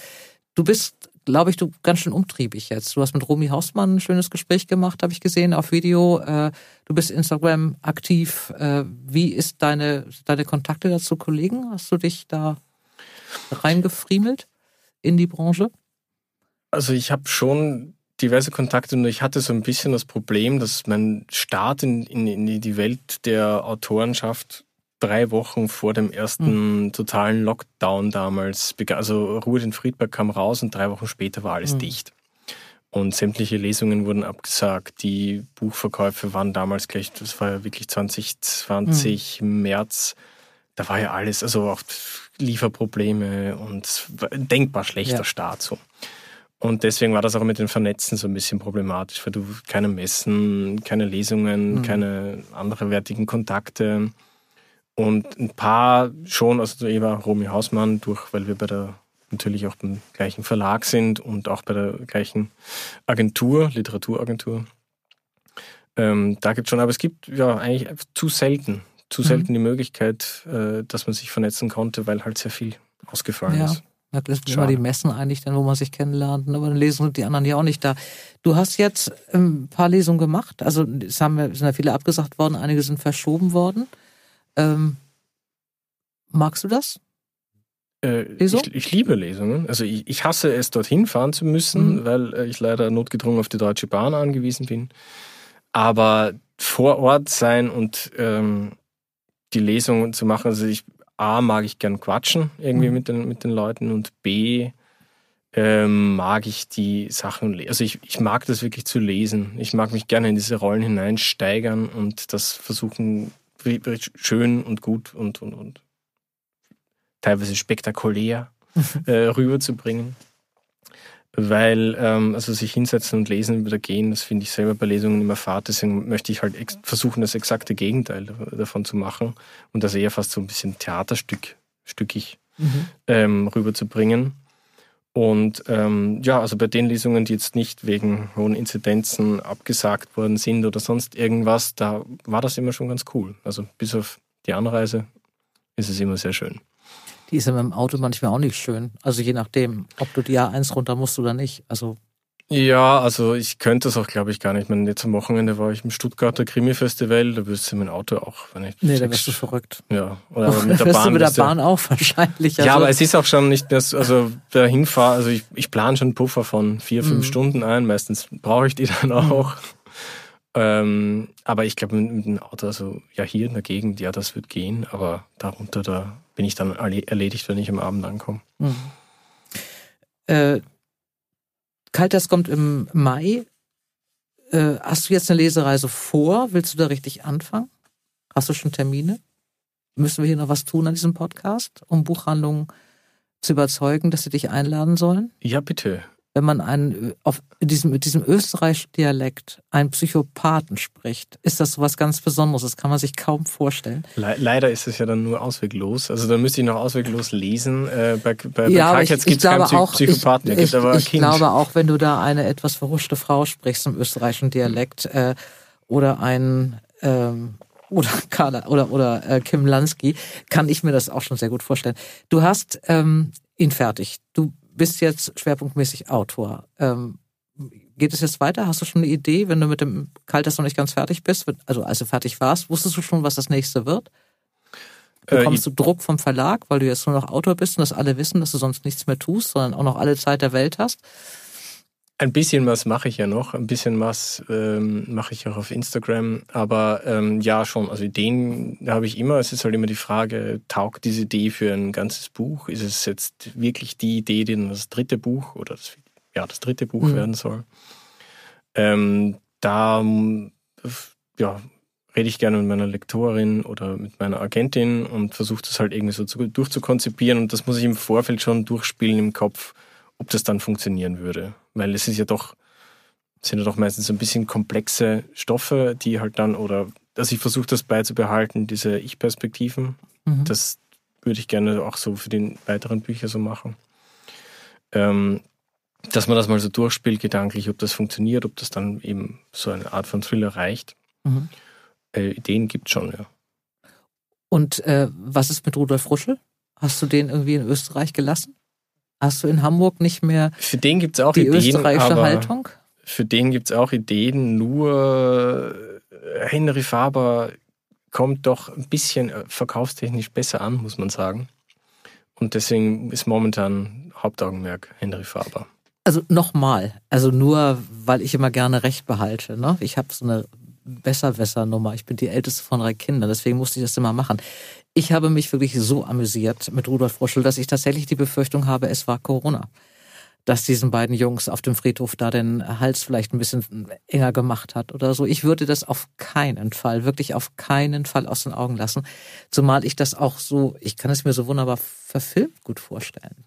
Du bist, glaube ich, du ganz schön umtriebig jetzt. Du hast mit Romy Hausmann ein schönes Gespräch gemacht, habe ich gesehen auf Video. Äh, du bist Instagram aktiv. Äh, wie ist deine, deine Kontakte dazu Kollegen? Hast du dich da reingefriemelt in die Branche? Also ich habe schon diverse Kontakte und ich hatte so ein bisschen das Problem, dass mein Start in, in, in die Welt der Autorenschaft drei Wochen vor dem ersten mhm. totalen Lockdown damals begann. Also Ruhe in Friedberg kam raus und drei Wochen später war alles mhm. dicht. Und sämtliche Lesungen wurden abgesagt. Die Buchverkäufe waren damals gleich, das war ja wirklich 2020 mhm. März. Da war ja alles, also auch Lieferprobleme und denkbar schlechter ja. Start so. Und deswegen war das auch mit den Vernetzen so ein bisschen problematisch, weil du keine Messen, keine Lesungen, mhm. keine andere wertigen Kontakte und ein paar schon, also Eva Romy Hausmann, durch, weil wir bei der natürlich auch beim gleichen Verlag sind und auch bei der gleichen Agentur, Literaturagentur. Ähm, da gibt es schon, aber es gibt ja eigentlich zu selten zu selten mhm. die Möglichkeit, äh, dass man sich vernetzen konnte, weil halt sehr viel ausgefallen ja. ist. Ja, das sind immer die Messen eigentlich dann, wo man sich kennenlernt, aber dann lesen die anderen ja auch nicht da. Du hast jetzt ähm, ein paar Lesungen gemacht, also es haben, sind ja viele abgesagt worden, einige sind verschoben worden. Ähm, magst du das? Äh, ich, ich, liebe Lesungen. Also ich, ich, hasse es, dorthin fahren zu müssen, mhm. weil äh, ich leider notgedrungen auf die Deutsche Bahn angewiesen bin. Aber vor Ort sein und ähm, die Lesung zu machen. Also ich A mag ich gern quatschen irgendwie mhm. mit, den, mit den Leuten und B ähm, mag ich die Sachen, also ich, ich mag das wirklich zu lesen. Ich mag mich gerne in diese Rollen hineinsteigern und das versuchen schön und gut und, und, und teilweise spektakulär äh, rüberzubringen weil ähm, also sich hinsetzen und lesen wieder gehen, das finde ich selber bei Lesungen immer fad. Deswegen möchte ich halt versuchen, das exakte Gegenteil davon zu machen und das eher fast so ein bisschen Theaterstück, stückig mhm. ähm, rüberzubringen. Und ähm, ja, also bei den Lesungen, die jetzt nicht wegen hohen Inzidenzen abgesagt worden sind oder sonst irgendwas, da war das immer schon ganz cool. Also bis auf die Anreise ist es immer sehr schön die ist ja mit dem Auto manchmal auch nicht schön. Also je nachdem, ob du die A1 runter musst oder nicht. Also ja, also ich könnte es auch, glaube ich, gar nicht. Ich meine, jetzt am Wochenende war ich im Stuttgarter Krimi-Festival, da wirst du mein Auto auch, wenn ich. Nee, da bist du verrückt. Ja. Oder oh, mit der Bahn. Du mit der Bahn auch wahrscheinlich. Also ja, aber es ist auch schon nicht mehr, also der Hinfahr, also ich, ich plane schon einen Puffer von vier, fünf mhm. Stunden ein. Meistens brauche ich die dann auch. Mhm. Ähm, aber ich glaube, mit, mit dem Auto, also ja, hier in der Gegend, ja, das wird gehen, aber darunter, da bin ich dann erledigt, wenn ich am Abend ankomme. Mhm. Äh, Kalters kommt im Mai. Äh, hast du jetzt eine Lesereise vor? Willst du da richtig anfangen? Hast du schon Termine? Müssen wir hier noch was tun an diesem Podcast, um Buchhandlungen zu überzeugen, dass sie dich einladen sollen? Ja, bitte wenn man einen, auf diesem, mit diesem österreichischen Dialekt einen Psychopathen spricht, ist das so was ganz Besonderes. Das kann man sich kaum vorstellen. Le leider ist es ja dann nur ausweglos. Also da müsste ich noch ausweglos lesen. Äh, bei bei, ja, bei gibt es keinen auch, Psychopathen. Ich, ich, ich glaube auch, wenn du da eine etwas verhuschte Frau sprichst im österreichischen Dialekt äh, oder ein ähm, oder Carla oder oder äh, Kim Lansky, kann ich mir das auch schon sehr gut vorstellen. Du hast ähm, ihn fertig. Du bist jetzt schwerpunktmäßig Autor. Ähm, geht es jetzt weiter? Hast du schon eine Idee, wenn du mit dem Kaltes noch nicht ganz fertig bist? Also als du fertig warst, wusstest du schon, was das nächste wird? Äh, Bekommst äh, du Druck vom Verlag, weil du jetzt nur noch Autor bist und das alle wissen, dass du sonst nichts mehr tust, sondern auch noch alle Zeit der Welt hast? Ein bisschen was mache ich ja noch, ein bisschen was ähm, mache ich auch auf Instagram, aber ähm, ja schon, also Ideen habe ich immer. Es ist halt immer die Frage, taugt diese Idee für ein ganzes Buch? Ist es jetzt wirklich die Idee, die dann das dritte Buch oder das, ja, das dritte Buch mhm. werden soll? Ähm, da ja, rede ich gerne mit meiner Lektorin oder mit meiner Agentin und versuche das halt irgendwie so zu, durchzukonzipieren und das muss ich im Vorfeld schon durchspielen im Kopf ob das dann funktionieren würde. Weil es ist ja doch, sind ja doch meistens ein bisschen komplexe Stoffe, die halt dann, oder also ich versuche das beizubehalten, diese Ich-Perspektiven. Mhm. Das würde ich gerne auch so für die weiteren Bücher so machen. Ähm, dass man das mal so durchspielt, gedanklich, ob das funktioniert, ob das dann eben so eine Art von Thriller reicht. Mhm. Äh, Ideen gibt schon, ja. Und äh, was ist mit Rudolf Ruschel? Hast du den irgendwie in Österreich gelassen? Hast du in Hamburg nicht mehr für den gibt's auch die Ideen, österreichische Haltung? Für den gibt es auch Ideen, nur äh, Henry Faber kommt doch ein bisschen äh, verkaufstechnisch besser an, muss man sagen. Und deswegen ist momentan Hauptaugenmerk Henry Faber. Also nochmal, also nur weil ich immer gerne Recht behalte. Ne? Ich habe so eine Besserwässer-Nummer. Ich bin die älteste von drei Kindern, deswegen musste ich das immer machen. Ich habe mich wirklich so amüsiert mit Rudolf Froschel, dass ich tatsächlich die Befürchtung habe, es war Corona. Dass diesen beiden Jungs auf dem Friedhof da den Hals vielleicht ein bisschen enger gemacht hat oder so. Ich würde das auf keinen Fall, wirklich auf keinen Fall aus den Augen lassen. Zumal ich das auch so, ich kann es mir so wunderbar verfilmt gut vorstellen.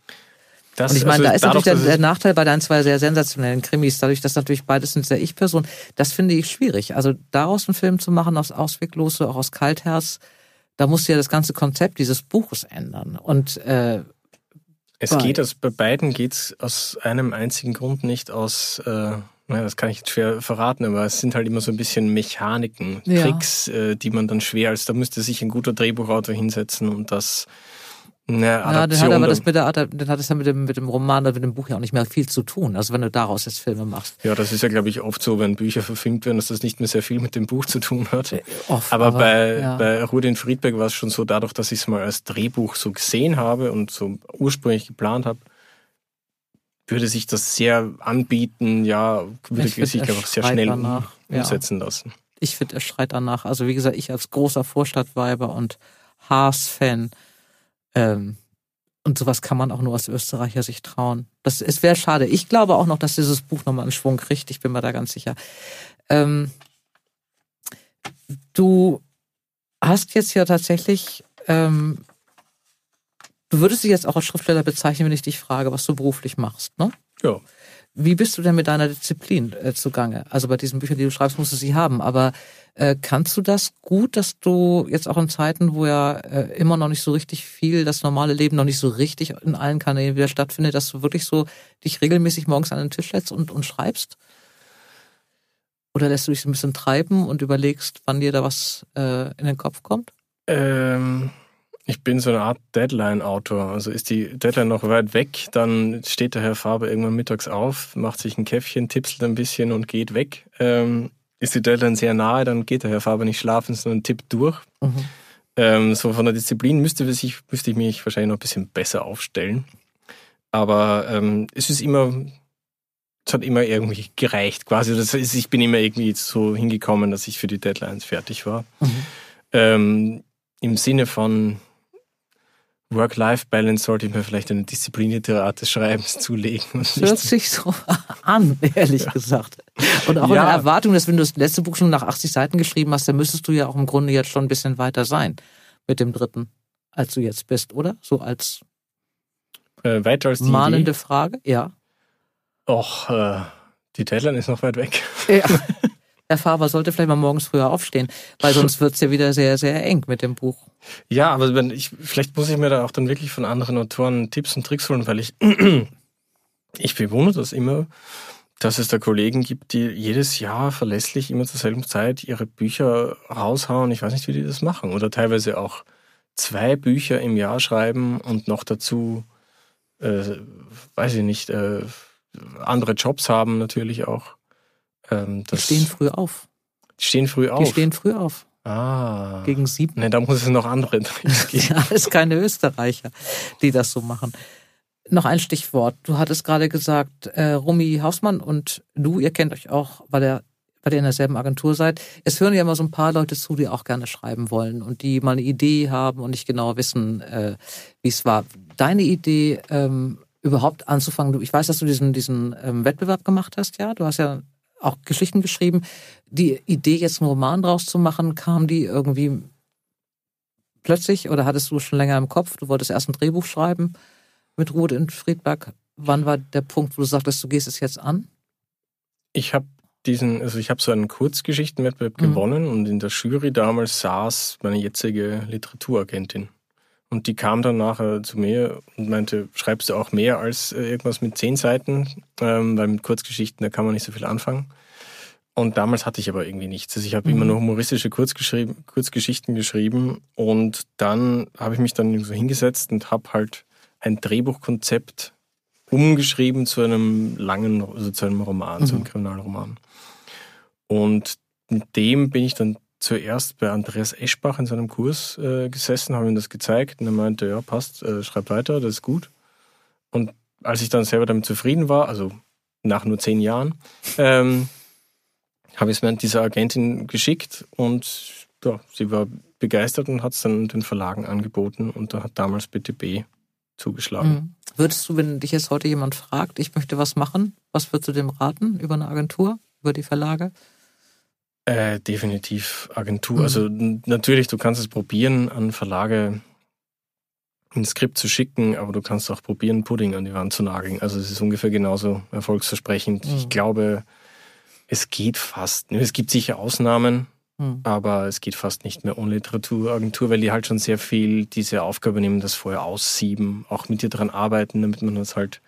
Das, und ich meine, also da ist dadurch, natürlich der, der, Nachteil bei deinen zwei sehr sensationellen Krimis, dadurch, dass natürlich beides sind sehr Ich-Person, das finde ich schwierig. Also daraus einen Film zu machen, aus Ausweglose, auch aus Kaltherz, da musst du ja das ganze Konzept dieses Buches ändern. Und äh, es geht aus bei beiden geht's aus einem einzigen Grund nicht aus. Äh, naja, das kann ich jetzt schwer verraten, aber es sind halt immer so ein bisschen Mechaniken, ja. Tricks, äh, die man dann schwer als da müsste sich ein guter Drehbuchautor hinsetzen und das eine ja, dann hat aber das mit der dann hat es ja mit dem, mit dem Roman oder mit dem Buch ja auch nicht mehr viel zu tun. Also wenn du daraus jetzt Filme machst. Ja, das ist ja, glaube ich, oft so, wenn Bücher verfilmt werden, dass das nicht mehr sehr viel mit dem Buch zu tun hat. Äh, oft, aber, aber, bei, ja. bei Rudin Friedberg war es schon so, dadurch, dass ich es mal als Drehbuch so gesehen habe und so ursprünglich geplant habe, würde sich das sehr anbieten, ja, würde ich sich einfach sehr schnell danach. umsetzen ja. lassen. Ich finde, er schreit danach. Also wie gesagt, ich als großer Vorstadtweiber und Haas-Fan, ähm, und sowas kann man auch nur aus Österreicher sich trauen. Das, es wäre schade. Ich glaube auch noch, dass dieses Buch nochmal einen Schwung kriegt. Ich bin mir da ganz sicher. Ähm, du hast jetzt ja tatsächlich, ähm, du würdest dich jetzt auch als Schriftsteller bezeichnen, wenn ich dich frage, was du beruflich machst, ne? Ja. Wie bist du denn mit deiner Disziplin äh, zugange? Also bei diesen Büchern, die du schreibst, musst du sie haben. Aber äh, kannst du das gut, dass du jetzt auch in Zeiten, wo ja äh, immer noch nicht so richtig viel, das normale Leben noch nicht so richtig in allen Kanälen wieder stattfindet, dass du wirklich so dich regelmäßig morgens an den Tisch setzt und, und schreibst? Oder lässt du dich so ein bisschen treiben und überlegst, wann dir da was äh, in den Kopf kommt? Ähm, ich bin so eine Art Deadline-Autor. Also ist die Deadline noch weit weg, dann steht der Herr Faber irgendwann mittags auf, macht sich ein Käffchen, tipselt ein bisschen und geht weg. Ähm, ist die Deadline sehr nahe, dann geht der Herr Faber nicht schlafen, sondern tippt durch. Mhm. Ähm, so von der Disziplin müsste ich, müsste ich mich wahrscheinlich noch ein bisschen besser aufstellen. Aber ähm, es ist immer, es hat immer irgendwie gereicht quasi. Das ist, ich bin immer irgendwie so hingekommen, dass ich für die Deadlines fertig war. Mhm. Ähm, Im Sinne von, Work-Life-Balance sollte ich mir vielleicht eine Disziplinliterat des Schreibens zulegen. Das hört sich so an, ehrlich ja. gesagt. Und auch ja. eine Erwartung, dass wenn du das letzte Buch schon nach 80 Seiten geschrieben hast, dann müsstest du ja auch im Grunde jetzt schon ein bisschen weiter sein mit dem dritten, als du jetzt bist, oder? So als äh, weiter als die mahnende Idee? Frage, ja. Och, äh, die Deadline ist noch weit weg. Ja. Herr Faber sollte vielleicht mal morgens früher aufstehen, weil sonst wird's ja wieder sehr, sehr eng mit dem Buch. Ja, aber wenn ich, vielleicht muss ich mir da auch dann wirklich von anderen Autoren Tipps und Tricks holen, weil ich, ich bewundere das immer, dass es da Kollegen gibt, die jedes Jahr verlässlich immer zur selben Zeit ihre Bücher raushauen. Ich weiß nicht, wie die das machen. Oder teilweise auch zwei Bücher im Jahr schreiben und noch dazu, äh, weiß ich nicht, äh, andere Jobs haben natürlich auch. Ähm, die stehen früh auf. Die stehen früh auf? Die stehen früh auf. Ah. Gegen sieben. Ne, da muss es noch andere Tricks geben. ja, es keine Österreicher, die das so machen. noch ein Stichwort. Du hattest gerade gesagt, äh, Rumi Hausmann und du, ihr kennt euch auch, weil er weil ihr in derselben Agentur seid. Es hören ja immer so ein paar Leute zu, die auch gerne schreiben wollen und die mal eine Idee haben und nicht genau wissen, äh, wie es war. Deine Idee, ähm, überhaupt anzufangen, ich weiß, dass du diesen, diesen ähm, Wettbewerb gemacht hast, ja. Du hast ja auch Geschichten geschrieben. Die Idee, jetzt einen Roman draus zu machen, kam die irgendwie plötzlich oder hattest du schon länger im Kopf? Du wolltest erst ein Drehbuch schreiben mit Ruth in Friedberg. Wann war der Punkt, wo du sagtest, du gehst es jetzt an? Ich habe diesen, also ich habe so einen Kurzgeschichtenwettbewerb mhm. gewonnen und in der Jury damals saß meine jetzige Literaturagentin. Und die kam dann nachher zu mir und meinte, schreibst du auch mehr als äh, irgendwas mit zehn Seiten? Ähm, weil mit Kurzgeschichten, da kann man nicht so viel anfangen. Und damals hatte ich aber irgendwie nichts. Also ich habe mhm. immer nur humoristische Kurzgeschichten geschrieben und dann habe ich mich dann so hingesetzt und habe halt ein Drehbuchkonzept umgeschrieben zu einem langen, also zu einem Roman, mhm. zu einem Kriminalroman. Und mit dem bin ich dann zuerst bei Andreas Eschbach in seinem Kurs äh, gesessen, habe ihm das gezeigt und er meinte, ja, passt, äh, schreib weiter, das ist gut. Und als ich dann selber damit zufrieden war, also nach nur zehn Jahren, ähm, habe ich es mir dieser Agentin geschickt und ja, sie war begeistert und hat es dann den Verlagen angeboten und da hat damals BTB zugeschlagen. Mhm. Würdest du, wenn dich jetzt heute jemand fragt, ich möchte was machen, was würdest du dem raten über eine Agentur, über die Verlage? Äh, definitiv Agentur. Mhm. Also natürlich, du kannst es probieren, an Verlage ein Skript zu schicken, aber du kannst auch probieren, Pudding an die Wand zu nageln. Also es ist ungefähr genauso erfolgsversprechend. Mhm. Ich glaube, es geht fast. Es gibt sicher Ausnahmen, mhm. aber es geht fast nicht mehr ohne Literaturagentur, weil die halt schon sehr viel diese Aufgabe nehmen, das vorher aussieben, auch mit dir dran arbeiten, damit man das halt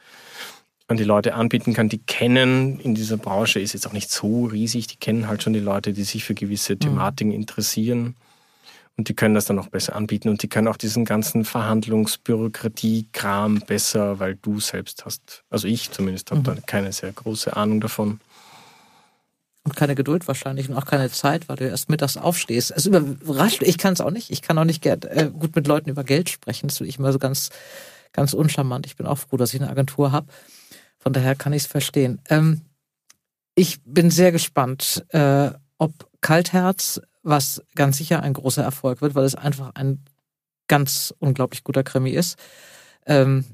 an die Leute anbieten kann, die kennen in dieser Branche, ist jetzt auch nicht so riesig, die kennen halt schon die Leute, die sich für gewisse mhm. Thematiken mhm. interessieren. Und die können das dann auch besser anbieten und die können auch diesen ganzen Verhandlungsbürokratie-Kram besser, weil du selbst hast, also ich zumindest habe mhm. da keine sehr große Ahnung davon. Und keine Geduld wahrscheinlich und auch keine Zeit, weil du erst mittags aufstehst. Es überrascht, ich kann es auch nicht. Ich kann auch nicht äh, gut mit Leuten über Geld sprechen. Das finde ich immer so ganz, ganz uncharmant. Ich bin auch froh, dass ich eine Agentur habe. Von daher kann ich es verstehen. Ähm, ich bin sehr gespannt, äh, ob Kaltherz, was ganz sicher ein großer Erfolg wird, weil es einfach ein ganz unglaublich guter Krimi ist, ähm,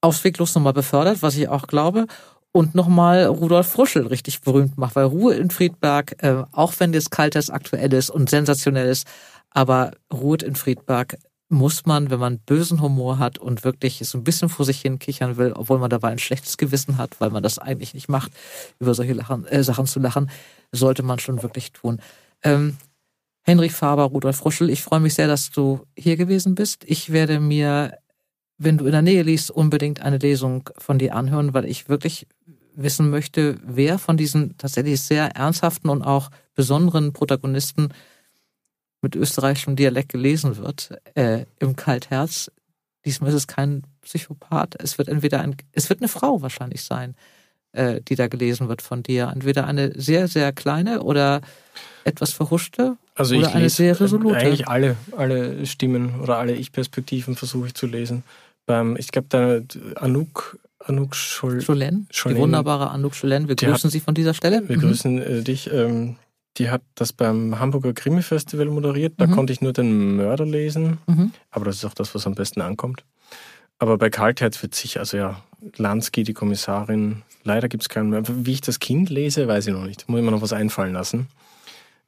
ausweglos nochmal befördert, was ich auch glaube, und nochmal Rudolf Fruschel richtig berühmt macht, weil Ruhe in Friedberg, äh, auch wenn das Kalters aktuell ist und sensationell ist, aber Ruhe in Friedberg muss man, wenn man bösen Humor hat und wirklich so ein bisschen vor sich hin kichern will, obwohl man dabei ein schlechtes Gewissen hat, weil man das eigentlich nicht macht, über solche Lachen, äh, Sachen zu lachen, sollte man schon wirklich tun. Ähm, Henry Faber, Rudolf Ruschel, ich freue mich sehr, dass du hier gewesen bist. Ich werde mir, wenn du in der Nähe liest, unbedingt eine Lesung von dir anhören, weil ich wirklich wissen möchte, wer von diesen tatsächlich sehr ernsthaften und auch besonderen Protagonisten mit österreichischem Dialekt gelesen wird, äh, im Kaltherz. Diesmal ist es kein Psychopath. Es wird entweder ein, es wird eine Frau wahrscheinlich sein, äh, die da gelesen wird von dir. Entweder eine sehr, sehr kleine oder etwas verhuschte also oder ich eine sehr resolute. Eigentlich alle, alle Stimmen oder alle Ich-Perspektiven versuche ich zu lesen. Beim, ich glaube, da Anouk Anouk Schol Scholen, die wunderbare Anouk Scholen. Wir grüßen hat, Sie von dieser Stelle. Wir mhm. grüßen äh, dich. Ähm, die hat das beim Hamburger Krimi-Festival moderiert. Da mhm. konnte ich nur den Mörder lesen. Mhm. Aber das ist auch das, was am besten ankommt. Aber bei Kaltherz wird sicher, also ja, Lansky, die Kommissarin, leider gibt es keinen mehr. Wie ich das Kind lese, weiß ich noch nicht. Muss ich mir noch was einfallen lassen.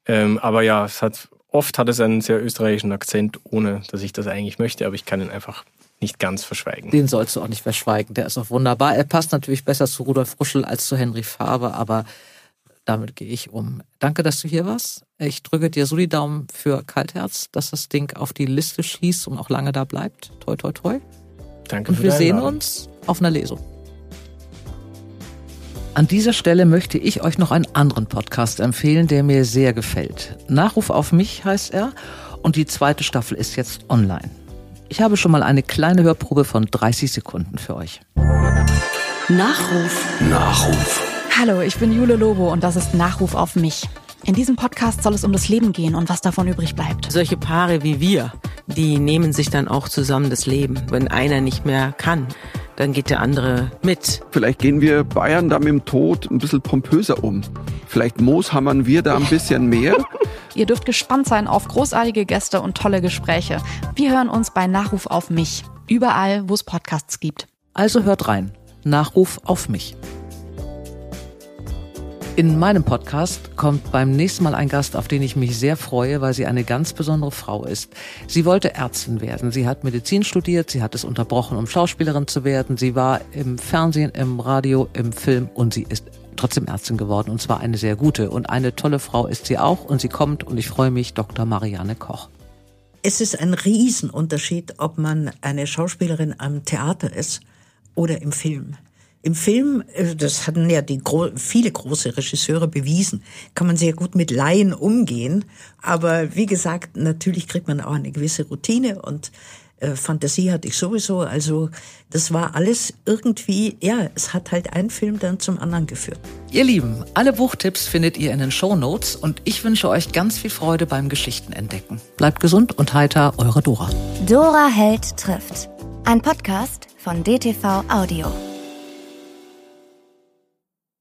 Ähm, aber ja, es hat, oft hat es einen sehr österreichischen Akzent, ohne dass ich das eigentlich möchte, aber ich kann ihn einfach nicht ganz verschweigen. Den sollst du auch nicht verschweigen, der ist auch wunderbar. Er passt natürlich besser zu Rudolf Ruschel als zu Henry Faber, aber damit gehe ich um. Danke, dass du hier warst. Ich drücke dir so die Daumen für Kaltherz, dass das Ding auf die Liste schießt und auch lange da bleibt. Toi, toi, toi. Danke und wir sehen uns auf einer Lesung. An dieser Stelle möchte ich euch noch einen anderen Podcast empfehlen, der mir sehr gefällt. Nachruf auf mich heißt er und die zweite Staffel ist jetzt online. Ich habe schon mal eine kleine Hörprobe von 30 Sekunden für euch. Nachruf. Nachruf. Hallo, ich bin Jule Lobo und das ist Nachruf auf mich. In diesem Podcast soll es um das Leben gehen und was davon übrig bleibt. Solche Paare wie wir die nehmen sich dann auch zusammen das Leben. Wenn einer nicht mehr kann, dann geht der andere mit. Vielleicht gehen wir Bayern da mit dem Tod ein bisschen pompöser um. Vielleicht Mooshammern wir da ein bisschen mehr. Ihr dürft gespannt sein auf großartige Gäste und tolle Gespräche. Wir hören uns bei Nachruf auf mich. Überall, wo es Podcasts gibt. Also hört rein. Nachruf auf mich. In meinem Podcast kommt beim nächsten Mal ein Gast, auf den ich mich sehr freue, weil sie eine ganz besondere Frau ist. Sie wollte Ärztin werden. Sie hat Medizin studiert, sie hat es unterbrochen, um Schauspielerin zu werden. Sie war im Fernsehen, im Radio, im Film und sie ist trotzdem Ärztin geworden und zwar eine sehr gute. Und eine tolle Frau ist sie auch und sie kommt und ich freue mich, Dr. Marianne Koch. Es ist ein Riesenunterschied, ob man eine Schauspielerin am Theater ist oder im Film. Im Film, äh, das hatten ja die viele große Regisseure bewiesen, kann man sehr gut mit Laien umgehen. Aber wie gesagt, natürlich kriegt man auch eine gewisse Routine und äh, Fantasie hatte ich sowieso. Also das war alles irgendwie, ja, es hat halt ein Film dann zum anderen geführt. Ihr Lieben, alle Buchtipps findet ihr in den Show Notes und ich wünsche euch ganz viel Freude beim Geschichtenentdecken. Bleibt gesund und heiter, eure Dora. Dora Held trifft. Ein Podcast von DTV Audio.